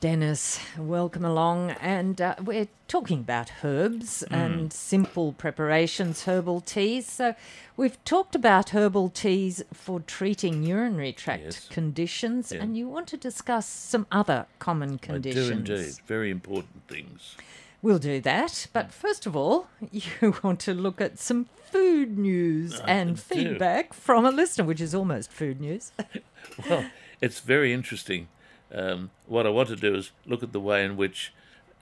Dennis, welcome along. And uh, we're talking about herbs mm. and simple preparations, herbal teas. So, we've talked about herbal teas for treating urinary tract yes. conditions, yeah. and you want to discuss some other common conditions. I do indeed. Very important things. We'll do that. But first of all, you want to look at some food news I and do. feedback from a listener, which is almost food news. well, it's very interesting um, what I want to do is look at the way in which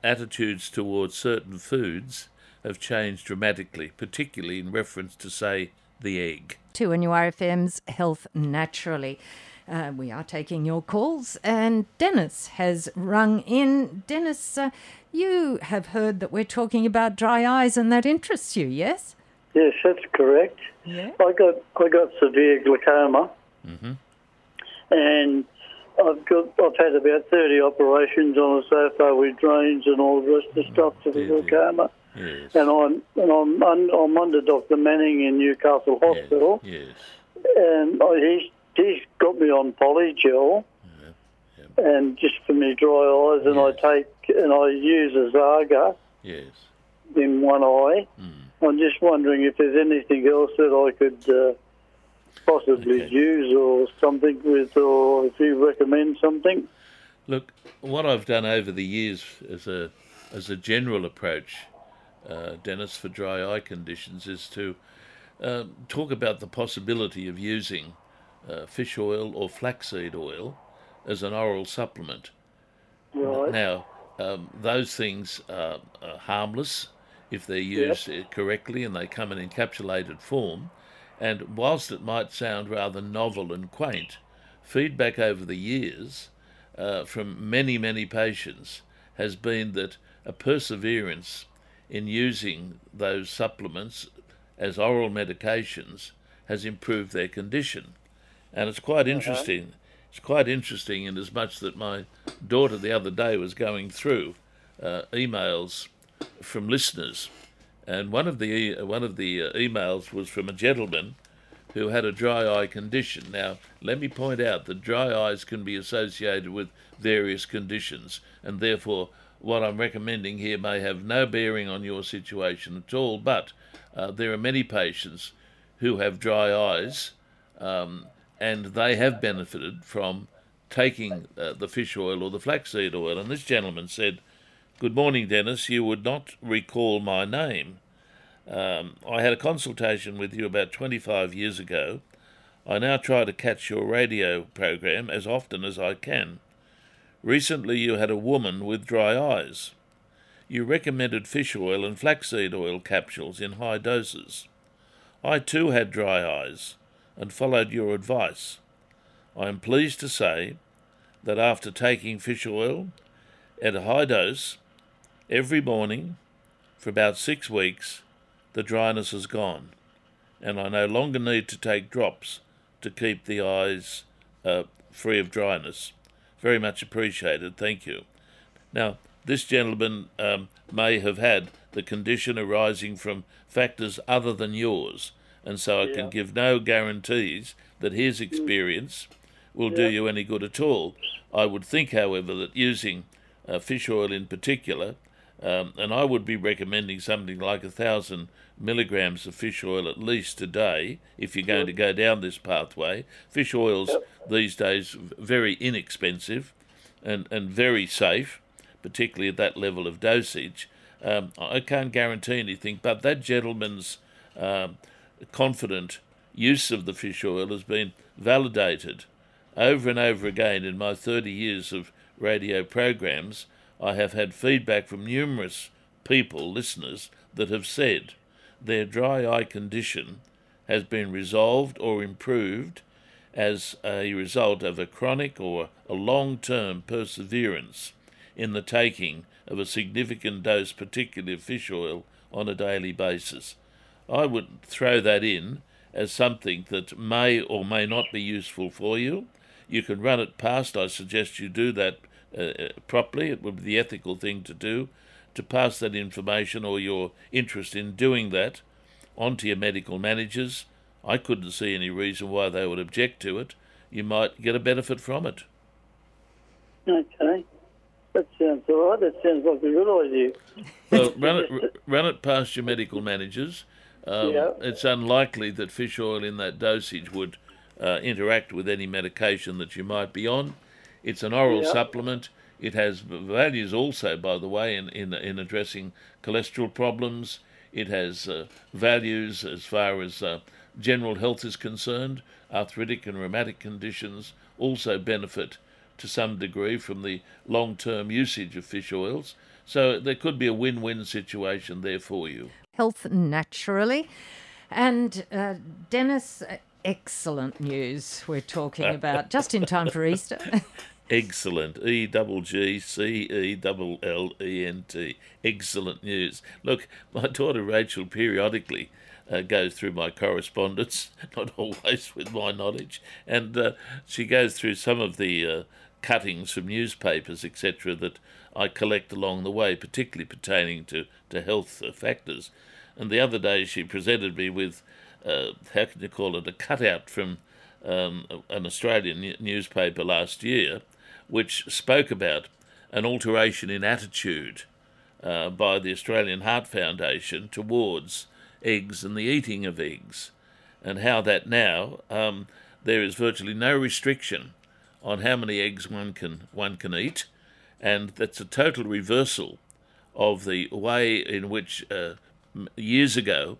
attitudes towards certain foods have changed dramatically, particularly in reference to, say, the egg. 2NURFM's Health Naturally. Uh, we are taking your calls, and Dennis has rung in. Dennis, uh, you have heard that we're talking about dry eyes, and that interests you, yes? Yes, that's correct. Yeah. I got I got severe glaucoma, mm-hmm. and I've got I've had about thirty operations on it so far with drains and all the rest of the mm, stuff to the glaucoma. Yes. And I'm and I'm, I'm under Dr Manning in Newcastle Hospital. Yes. And I, he's he's got me on polygel. And just for me dry eyes, and yes. I take and I use Azarga. Yes. In one eye. Mm. I'm just wondering if there's anything else that I could. Uh, possibly okay. use or something with, or if you recommend something? Look, what I've done over the years as a as a general approach, uh, Dennis, for dry eye conditions is to uh, talk about the possibility of using uh, fish oil or flaxseed oil as an oral supplement. Right. Now, um, those things are, are, harmless if they're used yep. correctly and they come in encapsulated form. And whilst it might sound rather novel and quaint, feedback over the years uh, from many, many patients has been that a perseverance in using those supplements as oral medications has improved their condition. And it's quite uh-huh. interesting. Uh-huh. It's quite interesting in as much that my daughter the other day was going through uh, emails from listeners and one of the one of the uh, emails was from a gentleman who had a dry eye condition. Now, let me point out that dry eyes can be associated with various conditions, and therefore, what I'm recommending here may have no bearing on your situation at all. But uh, there are many patients who have dry eyes, um, and they have benefited from taking uh, the fish oil or the flaxseed oil. And this gentleman said Good morning, Dennis. You would not recall my name. Um, I had a consultation with you about 25 years ago. I now try to catch your radio program as often as I can. Recently, you had a woman with dry eyes. You recommended fish oil and flaxseed oil capsules in high doses. I too had dry eyes and followed your advice. I am pleased to say that after taking fish oil at a high dose, Every morning, for about six weeks, the dryness is gone, and I no longer need to take drops to keep the eyes uh, free of dryness. Very much appreciated, thank you. Now, this gentleman um, may have had the condition arising from factors other than yours, and so I yeah. can give no guarantees that his experience will yeah. do you any good at all. I would think, however, that using uh, fish oil in particular um, and I would be recommending something like a thousand milligrams of fish oil at least a day if you're going to go down this pathway. Fish oils these days very inexpensive and, and very safe, particularly at that level of dosage. Um, I can't guarantee anything, but that gentleman's um, confident use of the fish oil has been validated over and over again in my 30 years of radio programs I have had feedback from numerous people, listeners, that have said their dry eye condition has been resolved or improved as a result of a chronic or a long term perseverance in the taking of a significant dose, particularly of fish oil, on a daily basis. I would throw that in as something that may or may not be useful for you. You can run it past, I suggest you do that uh, uh, properly. It would be the ethical thing to do to pass that information or your interest in doing that on to your medical managers. I couldn't see any reason why they would object to it. You might get a benefit from it. Okay. That sounds all right. That sounds like a good idea. Well, run it, run it past your medical managers. Um, Yeah. It's unlikely that fish oil in that dosage would uh, interact with any medication that you might be on. It's an oral Yeah. supplement. It has values also, by the way, in, in, in addressing cholesterol problems. It has uh, values as far as uh, general health is concerned. Arthritic and rheumatic conditions also benefit to some degree from the long term usage of fish oils. So there could be a win win situation there for you. Health naturally. And uh, Dennis, uh, excellent news we're talking about just in time for Easter. Excellent. E double G C E double L E N T. Excellent news. Look, my daughter Rachel periodically uh, goes through my correspondence, not always with my knowledge, and uh, she goes through some of the uh, cuttings from newspapers, etc., that I collect along the way, particularly pertaining to, to health factors. And the other day she presented me with, uh, how can you call it, a cutout from um, an Australian newspaper last year, which spoke about an alteration in attitude uh, by the Australian Heart Foundation towards eggs and the eating of eggs, and how that now um, there is virtually no restriction on how many eggs one can one can eat, and that's a total reversal of the way in which uh, years ago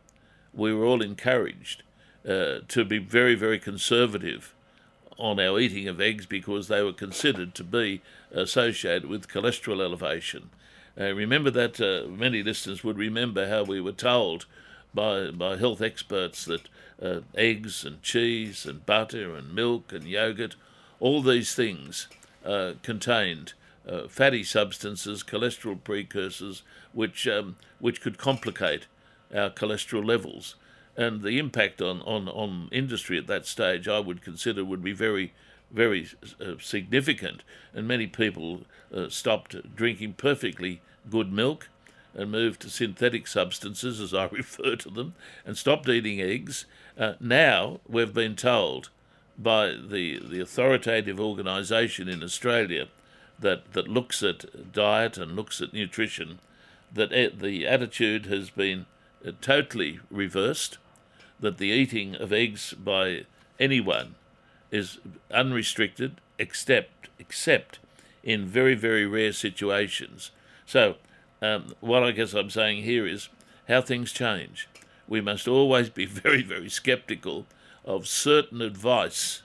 we were all encouraged uh, to be very, very conservative on our eating of eggs because they were considered to be associated with cholesterol elevation. Uh, remember that uh, many listeners would remember how we were told by, by health experts that uh, eggs and cheese and butter and milk and yogurt, all these things uh, contained uh, fatty substances, cholesterol precursors, which um, which could complicate our cholesterol levels, and the impact on, on, on industry at that stage, I would consider would be very very uh, significant, and many people uh, stopped drinking perfectly good milk and moved to synthetic substances, as I refer to them, and stopped eating eggs. Uh, now we've been told by the, the authoritative organisation in Australia that, that looks at diet and looks at nutrition that the attitude has been uh, totally reversed, that the eating of eggs by anyone is unrestricted except except in very very rare situations. So um, what I guess I'm saying here is how things change. We must always be very very skeptical of certain advice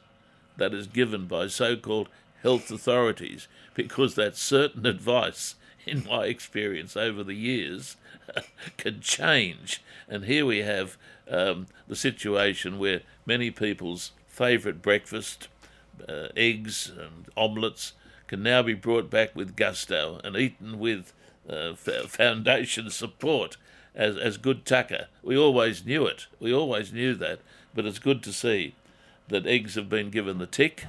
that is given by so-called health authorities because that certain advice in my experience over the years can change and here we have um, the situation where many people's favourite breakfast, uh, eggs and omelettes, can now be brought back with gusto and eaten with uh, foundation support as, as good tucker. We always knew it. We always knew that. But it's good to see that eggs have been given the tick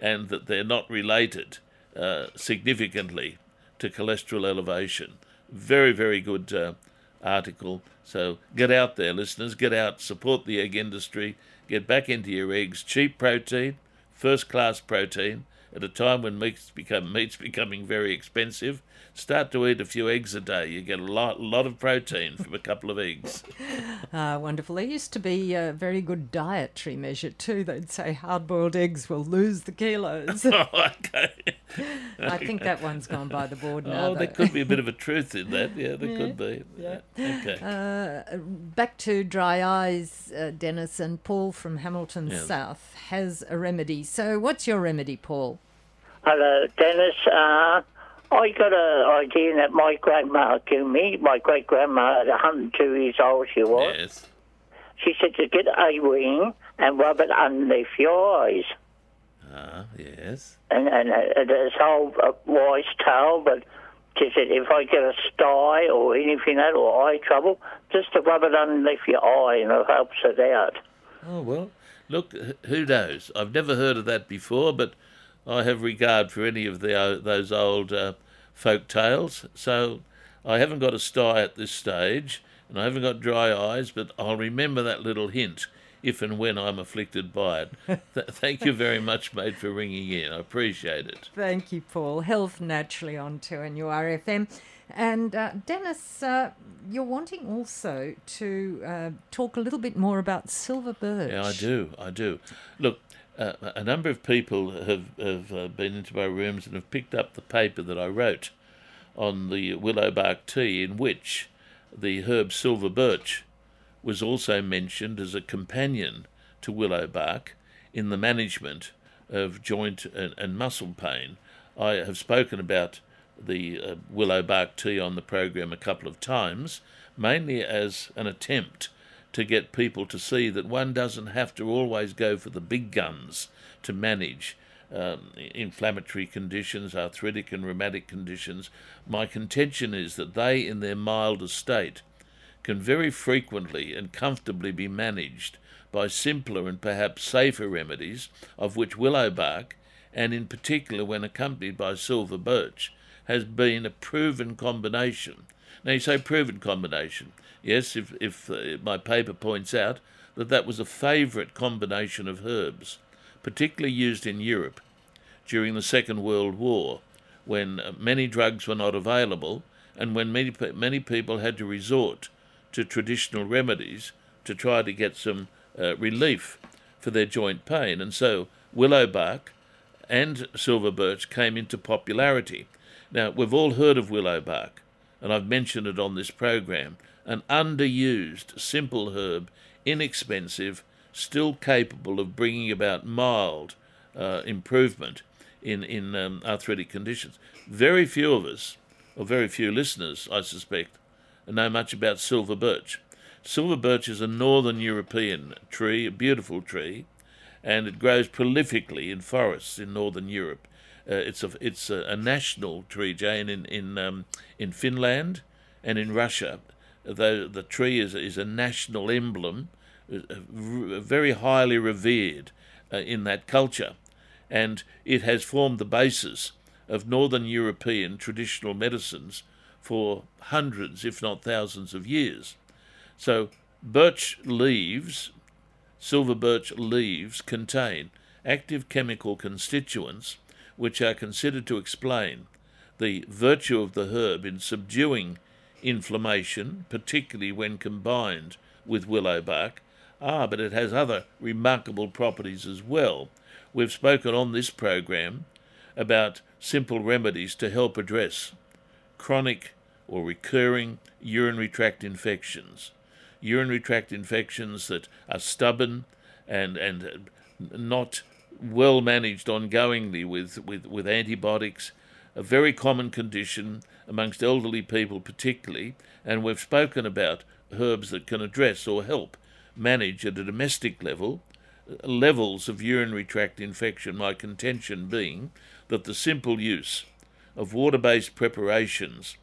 and that they're not related uh, significantly to cholesterol elevation. Very, very good uh, article. So get out there, listeners. Get out, support the egg industry. Get back into your eggs. Cheap protein, first class protein. At a time when meats become meat's becoming very expensive, start to eat a few eggs a day. You get a lot, lot of protein from a couple of eggs. Ah, wonderful. There used to be a very good dietary measure too. They'd say hard boiled eggs will lose the kilos. oh, okay. I think that one's gone by the board now. Oh, there could be a bit of a truth in that. Yeah, there Yeah, could be. yeah. Okay. Uh, back to dry eyes, uh, Dennis and Paul from Hamilton Yeah. South has a remedy. So, what's your remedy, Paul? Hello, Dennis. Uh, I got an idea that my grandma gave me. My great grandma, at 102 years old, she was. yes. She said to get a ring and rub it underneath your eyes. Ah, yes. And, and uh, it's all a wise tale, but she said if I get a sty or anything like that or eye trouble, just to rub it underneath your eye and it helps it out. Oh well, look, who knows? I've never heard of that before, but I have regard for any of the o- those old uh, folk tales. So I haven't got a sty at this stage, and I haven't got dry eyes, but I'll remember that little hint if and when I'm afflicted by it. Th- thank you very much, mate, for ringing in. I appreciate it. Thank you, Paul. Health naturally on 2NURFM. And uh, Dennis, uh, you're wanting also to uh, talk a little bit more about silver birch. Yeah, I do. I do. Look, uh, a number of people have, have uh, been into my rooms and have picked up the paper that I wrote on the willow bark tea, in which the herb silver birch was also mentioned as a companion to willow bark in the management of joint and, and muscle pain. I have spoken about the uh, willow bark tea on the program a couple of times, mainly as an attempt to get people to see that one doesn't have to always go for the big guns to manage um, inflammatory conditions, arthritic and rheumatic conditions. My contention is that they, in their milder state, can very frequently and comfortably be managed by simpler and perhaps safer remedies, of which willow bark, and in particular when accompanied by silver birch, has been a proven combination. Now, you say proven combination. Yes, if, if uh, my paper points out that that was a favourite combination of herbs, particularly used in Europe during the Second World War, when uh, many drugs were not available and when many, many people had to resort to traditional remedies to try to get some uh, relief for their joint pain. And so willow bark and silver birch came into popularity. Now, we've all heard of willow bark, and I've mentioned it on this program. An underused, simple herb, inexpensive, still capable of bringing about mild uh, improvement in, in um, arthritic conditions. Very few of us, or very few listeners, I suspect, know much about silver birch. Silver birch is a northern European tree, a beautiful tree, and it grows prolifically in forests in northern Europe. Uh, it's a it's a, a, national tree, Jane, in in um, in Finland and in Russia. The the tree is is a national emblem, uh, very highly revered uh, in that culture, and it has formed the basis of northern European traditional medicines for hundreds, if not thousands, of years. So, birch leaves, silver birch leaves, contain active chemical constituents which are considered to explain the virtue of the herb in subduing inflammation, particularly when combined with willow bark. Ah, but it has other remarkable properties as well. We've spoken on this program about simple remedies to help address chronic or recurring urinary tract infections. Urinary tract infections that are stubborn and, and not well managed ongoingly with, with, with antibiotics, a very common condition amongst elderly people, particularly, and we've spoken about herbs that can address or help manage at a domestic level levels of urinary tract infection. My contention being that the simple use of water based preparations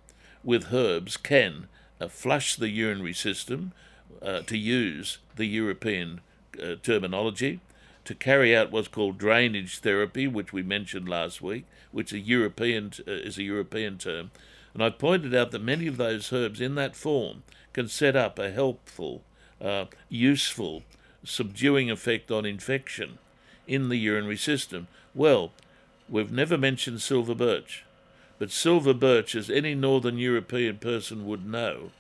with herbs can uh, flush the urinary system, uh, to use the European uh, terminology, to carry out what's called drainage therapy, which we mentioned last week, which a European uh, is a European term. And I pointed out that many of those herbs in that form can set up a helpful, uh, useful, subduing effect on infection in the urinary system. Well, we've never mentioned silver birch. But silver birch, as any northern European person would know,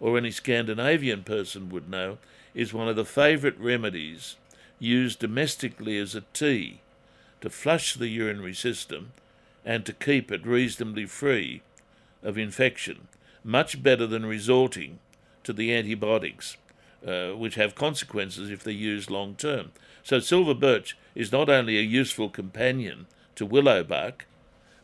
or any Scandinavian person would know, is one of the favourite remedies used domestically as a tea to flush the urinary system and to keep it reasonably free of infection, much better than resorting to the antibiotics, uh, which have consequences if they're used long term. So, silver birch is not only a useful companion to willow bark,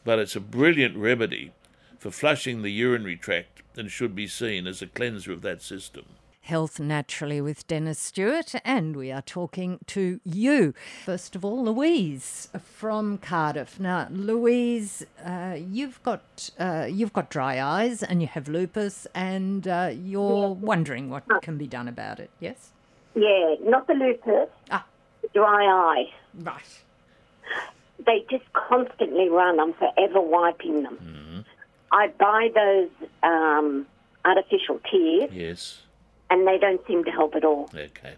but it's a brilliant remedy for flushing the urinary tract and should be seen as a cleanser of that system. Health Naturally with Dennis Stewart, and we are talking to you. First of all, Louise from Cardiff. Now, Louise, uh, you've got uh, you've got dry eyes, and you have lupus, and uh, you're wondering what can be done about it. Yes. Yeah, not the lupus. Ah. Dry eye. Right they just constantly run. I'm forever wiping them. Mm-hmm. I buy those um, artificial tears. Yes. And they don't seem to help at all. Okay.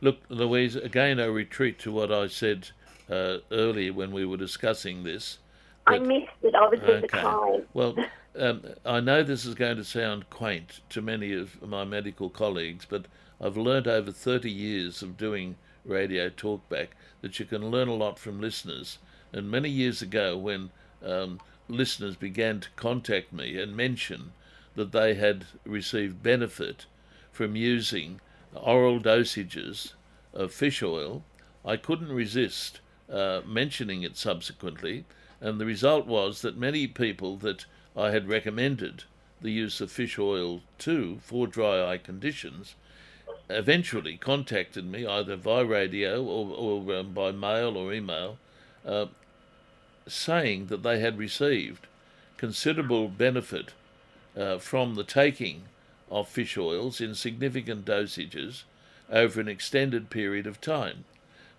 Look, Louise, again, I retreat to what I said uh, earlier when we were discussing this. I missed it. I was the client. Well, um, I know this is going to sound quaint to many of my medical colleagues, but I've learned over 30 years of doing radio talkback that you can learn a lot from listeners. And many years ago, when um, listeners began to contact me and mention that they had received benefit from using oral dosages of fish oil, I couldn't resist uh, mentioning it subsequently. And the result was that many people that I had recommended the use of fish oil to for dry eye conditions eventually contacted me either via radio or, or um, by mail or email uh, saying that they had received considerable benefit uh, from the taking of fish oils in significant dosages over an extended period of time.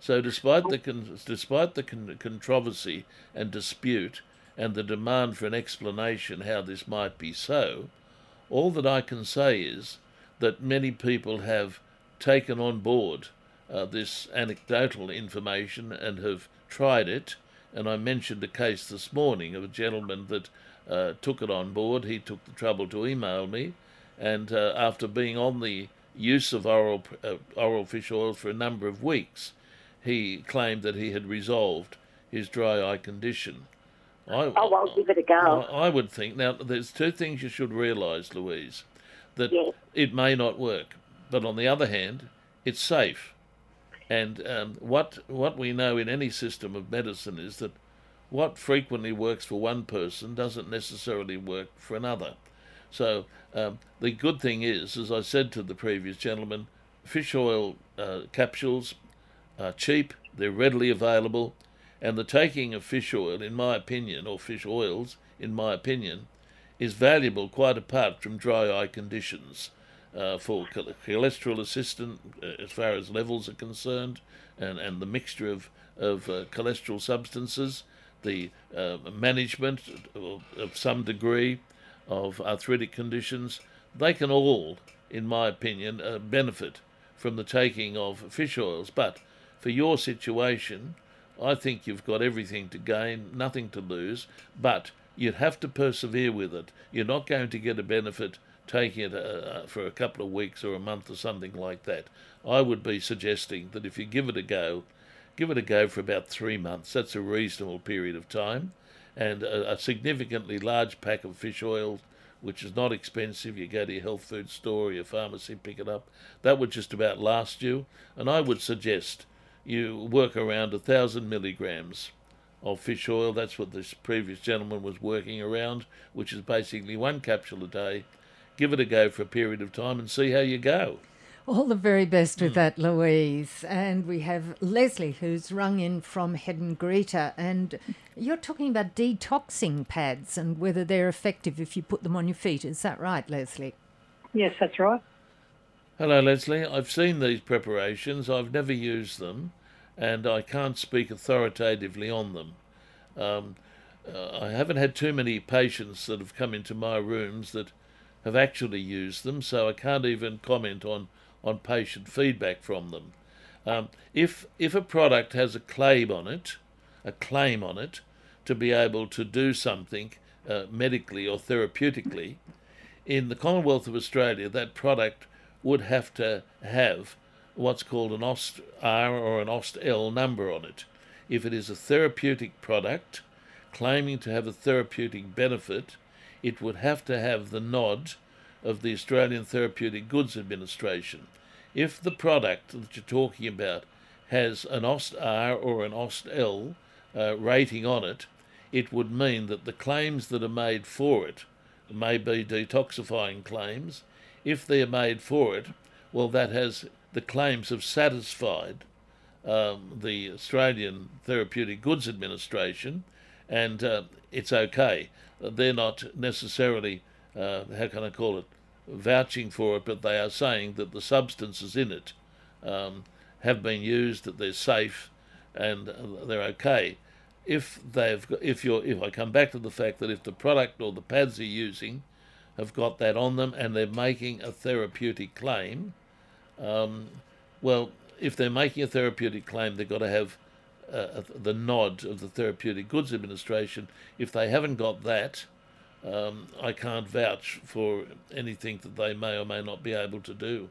So, despite the con- despite the con- controversy and dispute and the demand for an explanation how this might be so, all that I can say is that many people have taken on board uh, this anecdotal information and have tried it. And I mentioned a case this morning of a gentleman that uh, took it on board. He took the trouble to email me, and uh, after being on the use of oral uh, oral fish oil for a number of weeks, he claimed that he had resolved his dry eye condition. I, oh, I'll give it a go. I, I would think now. There's two things you should realise, Louise, that yes. it may not work, but on the other hand, it's safe. And um, what what we know in any system of medicine is that what frequently works for one person doesn't necessarily work for another. So um, the good thing is, as I said to the previous gentleman, fish oil uh, capsules are cheap, they're readily available, and the taking of fish oil, in my opinion, or fish oils, in my opinion, is valuable quite apart from dry eye conditions. Uh, for cholesterol assistant, uh, as far as levels are concerned, and, and the mixture of, of uh, cholesterol substances, the uh, management of, of some degree of arthritic conditions, they can all, in my opinion, uh, benefit from the taking of fish oils. But for your situation, I think you've got everything to gain, nothing to lose, but you'd have to persevere with it. You're not going to get a benefit taking it uh, for a couple of weeks or a month or something like that. I would be suggesting that if you give it a go, give it a go for about three months. That's a reasonable period of time. And a, a significantly large pack of fish oil, which is not expensive, you go to your health food store or your pharmacy, pick it up. That would just about last you. And I would suggest you work around a thousand milligrams of fish oil. That's what this previous gentleman was working around, which is basically one capsule a day. Give it a go for a period of time and see how you go. All the very best with mm. that, Louise. And we have Leslie, who's rung in from Heddon Greta, and you're talking about detoxing pads and whether they're effective if you put them on your feet. Is that right, Leslie? Yes, that's right. Hello, Leslie. I've seen these preparations. I've never used them, and I can't speak authoritatively on them. Um, uh, I haven't had too many patients that have come into my rooms that have actually used them, so I can't even comment on, on patient feedback from them. Um, if if a product has a claim on it, a claim on it, to be able to do something uh, medically or therapeutically, in the Commonwealth of Australia, that product would have to have what's called an AUST R or an AUST L number on it. If it is a therapeutic product claiming to have a therapeutic benefit, it would have to have the nod of the Australian Therapeutic Goods Administration. If the product that you're talking about has an AUST R or an AUST L uh, rating on it, it would mean that the claims that are made for it may be detoxifying claims, if they're made for it, well, that has the claims have satisfied um, the Australian Therapeutic Goods Administration, and uh, it's okay. They're not necessarily, uh, how can I call it, vouching for it, but they are saying that the substances in it um, have been used, that they're safe, and they're okay. If they've, if you're, if I come back to the fact that if the product or the pads you're using have got that on them and they're making a therapeutic claim, um, well, if they're making a therapeutic claim, they've got to have uh, the nod of the Therapeutic Goods Administration. If they haven't got that, um, I can't vouch for anything that they may or may not be able to do.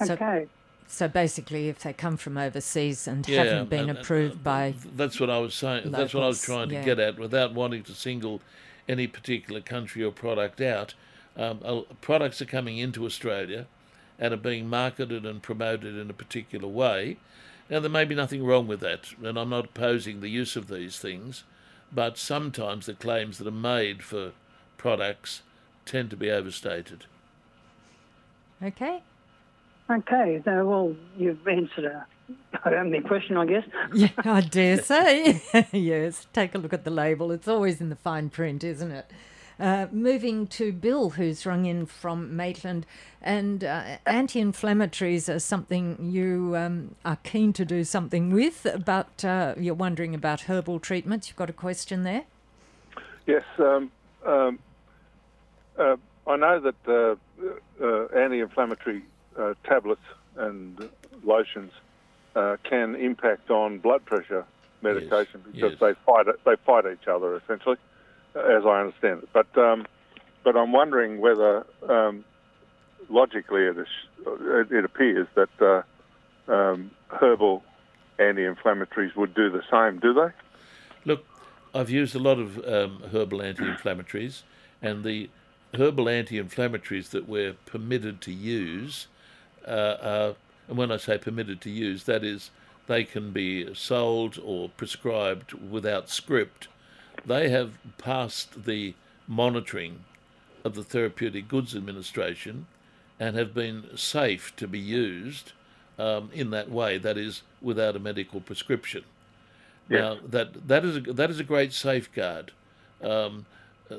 Okay. So, so basically, if they come from overseas and yeah, haven't been and, approved and, by. That's what I was saying. Locals, that's what I was trying to yeah. get at without wanting to single any particular country or product out. Um, uh, products are coming into Australia and are being marketed and promoted in a particular way. Now, there may be nothing wrong with that, and I'm not opposing the use of these things, but sometimes the claims that are made for products tend to be overstated. Okay. Okay, so, well, you've answered a the question, I guess. Yeah, I dare say. yes, take a look at the label. It's always in the fine print, isn't it? Uh, moving to Bill, who's rung in from Maitland, and uh, anti-inflammatories are something you um, are keen to do something with, but uh, you're wondering about herbal treatments. You've got a question there. Yes, um, um, uh, I know that uh, uh, anti-inflammatory tablets and lotions can impact on blood pressure medication yes. because yes. they fight they fight each other essentially as I understand it. But um, but I'm wondering whether um, logically it, is, it, appears that uh, um, herbal anti-inflammatories would do the same. Do they? Look, I've used a lot of um, herbal anti-inflammatories, and the herbal anti-inflammatories that we're permitted to use, uh, are, and when I say permitted to use, that is they can be sold or prescribed without script they have passed the monitoring of the Therapeutic Goods Administration and have been safe to be used um, in that way, that is, without a medical prescription. Yes. Now, that, that, is a, that is a great safeguard. Um, uh,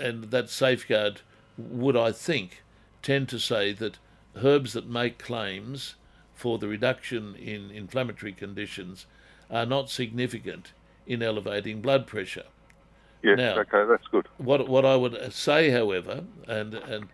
and that safeguard would, I think, tend to say that herbs that make claims for the reduction in inflammatory conditions are not significant in elevating blood pressure. Yes, now, okay, that's good. What what I would say, however, and and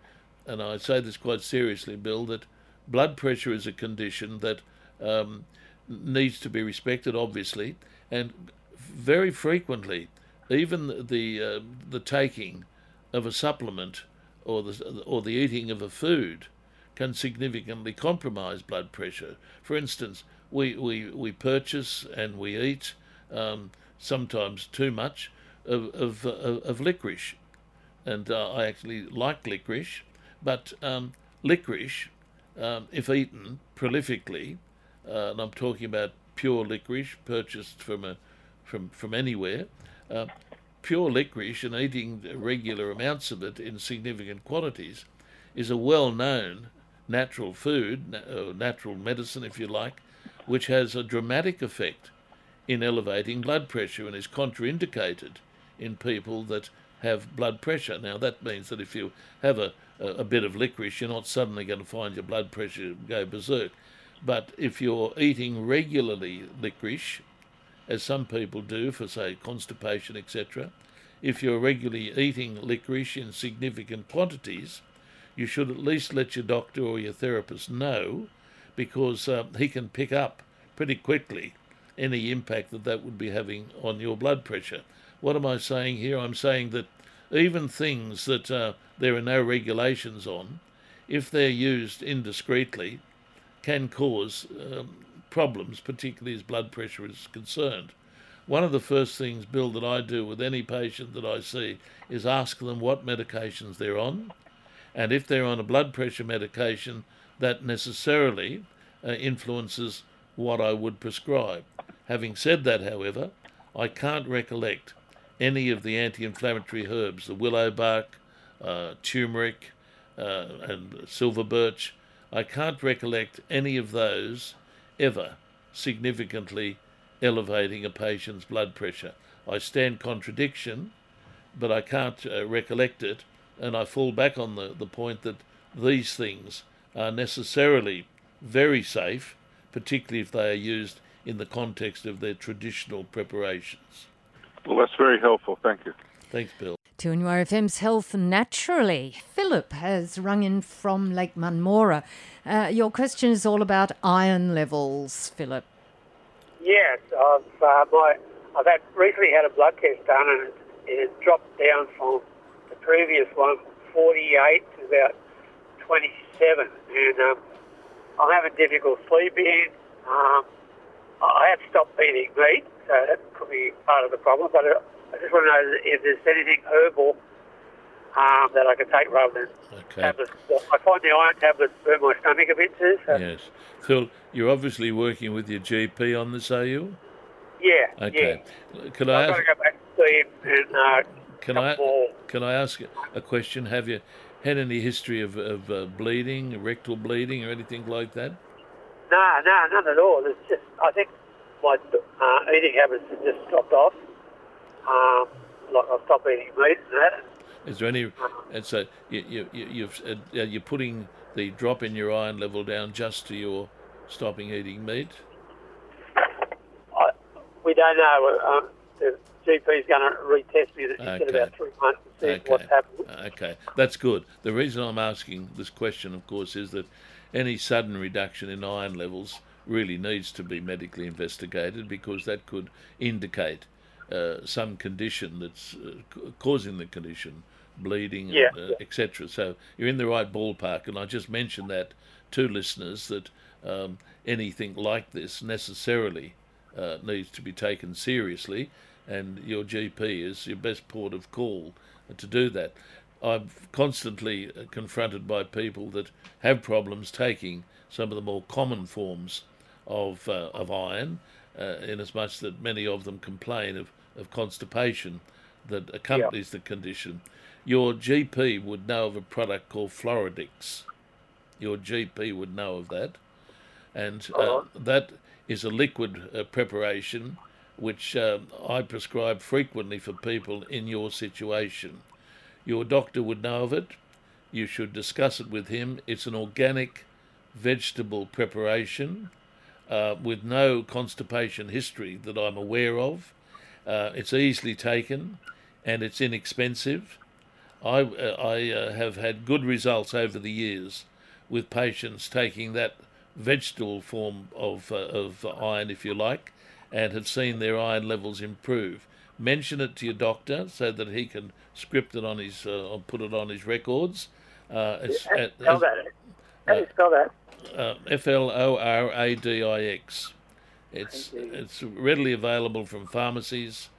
and I say this quite seriously, Bill, that blood pressure is a condition that um, needs to be respected, obviously, and very frequently, even the uh, the taking of a supplement or the or the eating of a food can significantly compromise blood pressure. For instance, we we, we purchase and we eat um, sometimes too much of, of, of, of licorice. And uh, I actually like licorice, but um, licorice, um, if eaten prolifically, uh, and I'm talking about pure licorice purchased from a from from anywhere, uh, pure licorice and eating regular amounts of it in significant quantities is a well-known natural food, natural medicine, if you like, which has a dramatic effect in elevating blood pressure and is contraindicated in people that have blood pressure. Now, that means that if you have a, a, bit of licorice, you're not suddenly going to find your blood pressure go berserk. But if you're eating regularly licorice, as some people do for, say, constipation, etc., if you're regularly eating licorice in significant quantities, you should at least let your doctor or your therapist know because uh, he can pick up pretty quickly any impact that that would be having on your blood pressure. What am I saying here? I'm saying that even things that uh, there are no regulations on, if they're used indiscreetly, can cause um, problems, particularly as blood pressure is concerned. One of the first things, Bill, that I do with any patient that I see is ask them what medications they're on. And if they're on a blood pressure medication, that necessarily uh, influences what I would prescribe. Having said that, however, I can't recollect any of the anti inflammatory herbs, the willow bark, uh, turmeric, uh, and silver birch. I can't recollect any of those ever significantly elevating a patient's blood pressure. I stand contradiction, but I can't uh, recollect it, and I fall back on the, the point that these things are necessarily very safe, particularly if they are used in the context of their traditional preparations. Well, that's very helpful. Thank you. Thanks, Bill. 2NUR FM's Health Naturally. Philip has rung in from Lake Munmorah. Uh, your question is all about iron levels, Philip. Yes, I've, uh, my, I've had, recently had a blood test done and it, has dropped down from the previous one, 48 to about 27. And um, I'm having difficult sleeping. Um, I have stopped eating meat, so that could be part of the problem. But uh, I just want to know if there's anything herbal um, that I can take rather than okay. tablets. I find the iron tablets burn my stomach a bit too. So. Yes. Phil, you're obviously working with your GP on this, are you? Yeah. Okay. Yeah. Can I ask? Go back to see and, uh, can I more. can I ask a question? Have you had any history of, of uh, bleeding, rectal bleeding, or anything like that? No, no, none at all. It's just I think my uh, eating habits have just dropped off. Um, like I've stopped eating meat and that. Is there any? And so you, you, you've uh, you're putting the drop in your iron level down just to your stopping eating meat. I, we don't know. Um, the GP's going to retest me okay. in about three months to see okay. what's happening. Okay, that's good. The reason I'm asking this question, of course, is that any sudden reduction in iron levels really needs to be medically investigated because that could indicate uh, some condition that's uh, causing the condition, bleeding, yeah. uh, etc. So you're in the right ballpark, and I just mentioned that to listeners that um, anything like this necessarily uh, needs to be taken seriously, and your GP is your best port of call to do that. I'm constantly uh, confronted by people that have problems taking some of the more common forms of uh, of iron, uh, in as much that many of them complain of, of constipation that accompanies the condition. Your GP would know of a product called Floradix. Your GP would know of that, and uh, that is a liquid uh, preparation which uh, I prescribe frequently for people in your situation. Your doctor would know of it. You should discuss it with him. It's an organic vegetable preparation uh, with no constipation history that I'm aware of. Uh, it's easily taken and it's inexpensive. I, uh, I uh, have had good results over the years with patients taking that vegetable form of, uh, of iron, if you like, and have seen their iron levels improve. Mention it to your doctor so that he can script it on his, uh, or put it on his records. Uh, it's, that. How do you spell that? Uh, F L O R A D I X. It's it's readily available from pharmacies,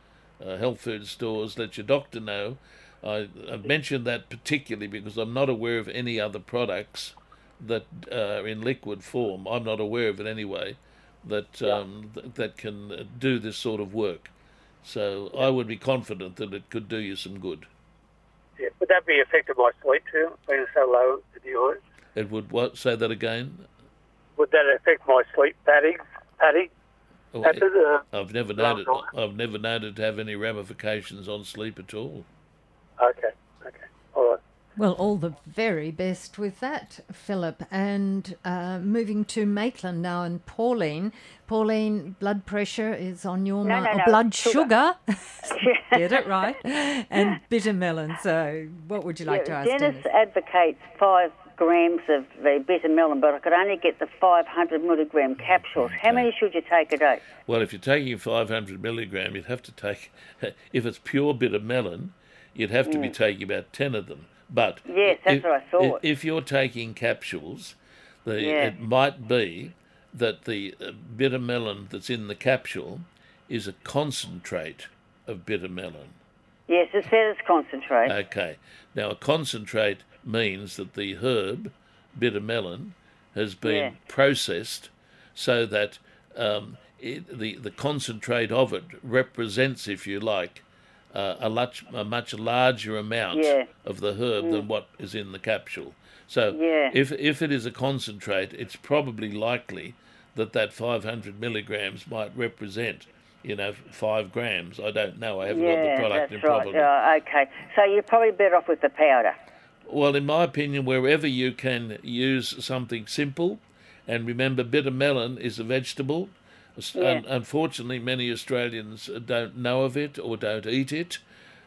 uh, health food stores. Let your doctor know. I, have mentioned that particularly because I'm not aware of any other products that are uh, in liquid form. I'm not aware of it anyway. That um, th- that can do this sort of work. So I would be confident that it could do you some good. Yeah. Would that be affecting my sleep too, being so low in the? It would what? Say that again. Would that affect my sleep Paddy? Pattern? Oh, uh, I've never known it. I've never known it to have any ramifications on sleep at all. Okay. Okay. All right. Well, all the very best with that, Philip. And uh, moving to Maitland now, and Pauline. Pauline, blood pressure is on your no, mind. No, no, blood sugar. Get it right. And bitter melon. So, what would you like yeah, to ask? Dennis, Dennis advocates five grams of the bitter melon, but I could only get the 500 milligram capsules. Okay. How many should you take a day? Well, if you're taking 500 milligram, you'd have to take, if it's pure bitter melon, you'd have to mm. be taking about 10 of them. But yes, that's if, what I thought. If you're taking capsules, the, yeah. it might be that the uh, bitter melon that's in the capsule is a concentrate of bitter melon. Yes, it says concentrate. Okay. Now, a concentrate means that the herb, bitter melon, has been yeah. processed so that um, it, the, the concentrate of it represents, if you like, uh, a, much, a much larger amount yeah. of the herb mm. than what is in the capsule. So yeah. if, if it is a concentrate, it's probably likely that that 500 milligrams might represent, you know, five grams. I don't know. I haven't yeah, got the product that's in right. properly. Uh, okay. So you're probably better off with the powder. Well, in my opinion, wherever you can use something simple, and remember, bitter melon is a vegetable. Yeah. unfortunately, many Australians don't know of it or don't eat it.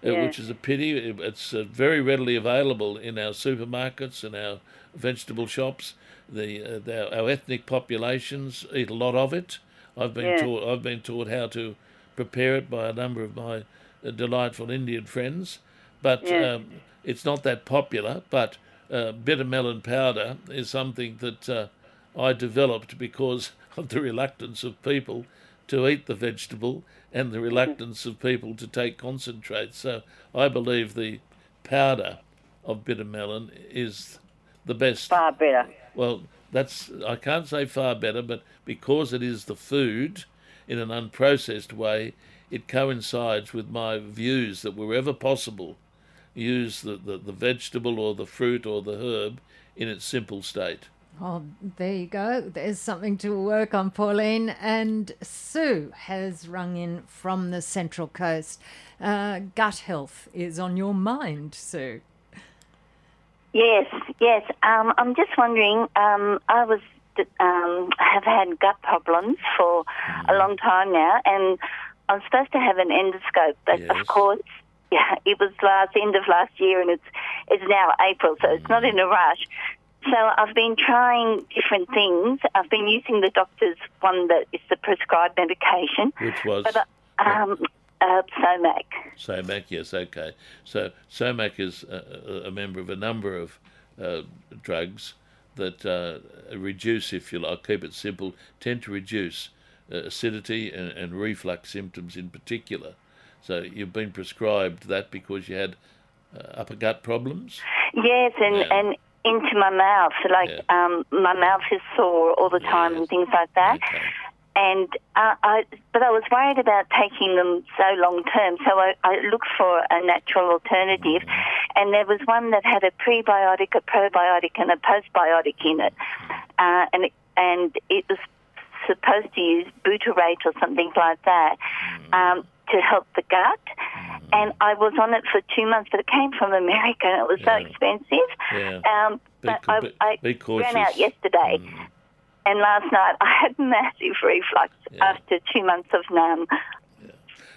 uh, Yeah. which is a pity. It's uh, very readily available in our supermarkets and our vegetable shops. The, uh, the our ethnic populations eat a lot of it. I've been Yeah. taught I've been taught how to prepare it by a number of my uh, delightful Indian friends, but um, it's not that popular. But uh, bitter melon powder is something that uh, I developed because of the reluctance of people to eat the vegetable and the reluctance of people to take concentrates. So I believe the powder of bitter melon is the best. Far better. Well, that's I can't say far better, but because it is the food in an unprocessed way, it coincides with my views that wherever possible, use the, the, the vegetable or the fruit or the herb in its simple state. Oh, there you go. There's something to work on, Pauline. And Sue has rung in from the Central Coast. Uh, gut health is on your mind, Sue. Yes, yes. Um, I'm just wondering. Um, I was um, have had gut problems for a long time now, and I'm supposed to have an endoscope, but Yes. of course, yeah, it was last end of last year, and it's it's now April, so it's not in a rush. So I've been trying different things. I've been using the doctor's one that is the prescribed medication, Which was but um, uh, Somac. SOMAC, yes, okay. So SOMAC is a, a- a member of a number of uh, drugs that uh, reduce, if you like, keep it simple, tend to reduce uh, acidity and, and reflux symptoms in particular. So you've been prescribed that because you had uh, upper gut problems. Yes, and Yeah. and into my mouth, like Yeah. um, my mouth is sore all the time Yes. and things like that. Okay. And uh, I, but I was worried about taking them so long term, so I, I looked for a natural alternative, Mm-hmm. and there was one that had a prebiotic, a probiotic, and a postbiotic in it, uh, and it- and it was supposed to use butyrate or something like that Mm-hmm. um, to help the gut. And I was on it for two months, but it came from America and it was so expensive. Yeah. Um, but co- I, be- I be ran out yesterday, Mm. and last night I had massive reflux Yeah. after two months of numb.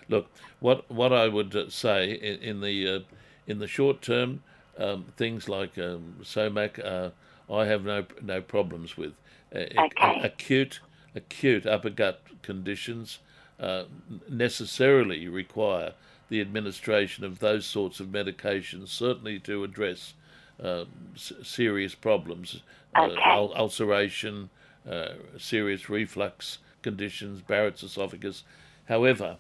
Look, what what I would uh, say in, in the uh, in the short term, um, things like um, SOMAC, uh, I have no no problems with. Uh, Okay. acute acute upper gut conditions uh, necessarily require the administration of those sorts of medications, certainly to address uh, s- serious problems, uh, Okay. ul- ulceration, uh, serious reflux conditions, Barrett's esophagus. However,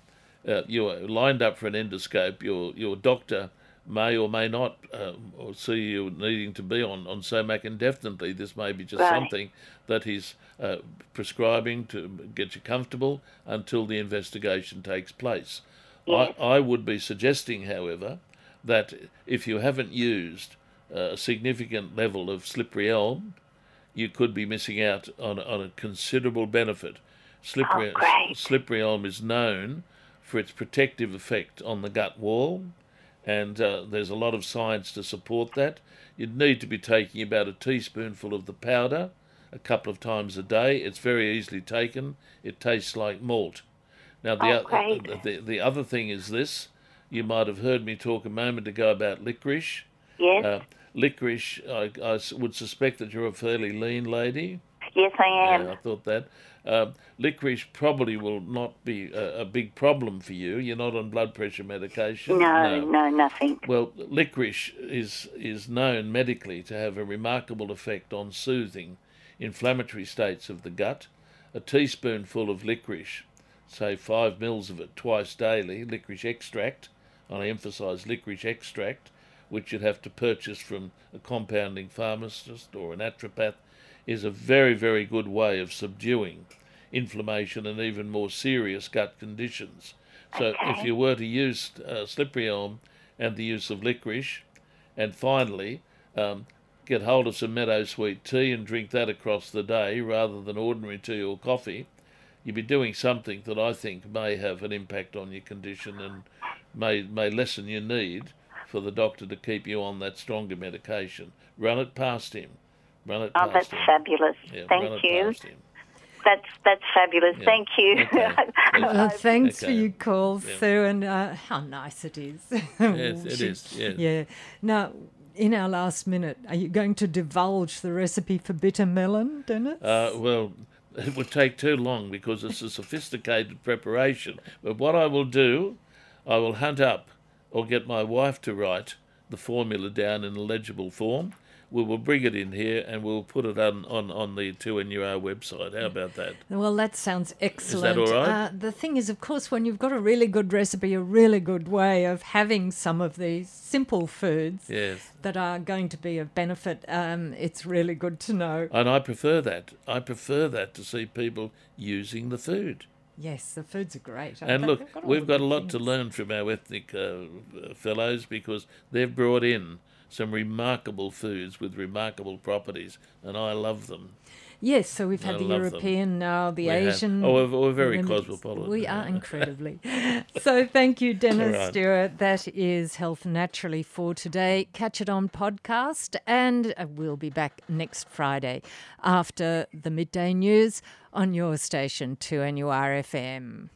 uh, you're lined up for an endoscope. Your your doctor may or may not uh, or see you needing to be on on Somac indefinitely. This may be just Right. something that he's uh, prescribing to get you comfortable until the investigation takes place. Yes. I, I would be suggesting, however, that if you haven't used uh, a significant level of slippery elm, you could be missing out on, on a considerable benefit. Slippery, Oh, slippery elm is known for its protective effect on the gut wall, and uh, there's a lot of science to support that. You'd need to be taking about a teaspoonful of the powder a couple of times a day. It's very easily taken. It tastes like malt. Now, the, Oh, o- the, the other thing is this. You might have heard me talk a moment ago about licorice. Yes, Uh, licorice, I would suspect that you're a fairly lean lady. yes, I am. Yeah, I thought that. Um, licorice probably will not be a, a big problem for you. You're not on blood pressure medication. No, no, nothing. Well, licorice is is known medically to have a remarkable effect on soothing inflammatory states of the gut. A teaspoonful of licorice, say five mils of it twice daily, licorice extract, and I emphasise licorice extract, which you'd have to purchase from a compounding pharmacist or a naturopath, is a very, very good way of subduing inflammation and even more serious gut conditions. So if you were to use uh, slippery elm and the use of licorice, and finally um, get hold of some meadow sweet tea and drink that across the day rather than ordinary tea or coffee, you'd be doing something that I think may have an impact on your condition and may may lessen your need for the doctor to keep you on that stronger medication. Run it past him. Run it Oh, past that's him. fabulous. Yeah, run Thank it you. past him. That's that's fabulous. Yeah. Thank you. Okay. Uh, thanks for your call, Yeah. Sue, and uh, how nice it is. Yes, it She- is, yes. Yeah. Now, in our last minute, are you going to divulge the recipe for bitter melon, Dennis? Uh, well, it would take too long because it's a sophisticated preparation. But what I will do, I will hunt up or get my wife to write the formula down in a legible form. We will bring it in here and we'll put it on, on, on the 2NUR website. How about that? Well, that sounds excellent. Is that all right? Uh, the thing is, of course, when you've got a really good recipe, a really good way of having some of these simple foods Yes. that are going to be of benefit, um, it's really good to know. And I prefer that. I prefer that to see people using the food. Yes, the foods are great. And They've look, got we've got a lot to learn from our ethnic uh, fellows because they've brought in some remarkable foods with remarkable properties, and I love them. Yes, so we've had I the love them. European now, the We have. Asian. Oh, we're- we're very cosmopolitan. We are incredibly. so thank you, Dennis right. Stewart. That is Health Naturally for today. Catch it on podcast, and uh, we'll be back next Friday after the midday news on your station, 2NURFM.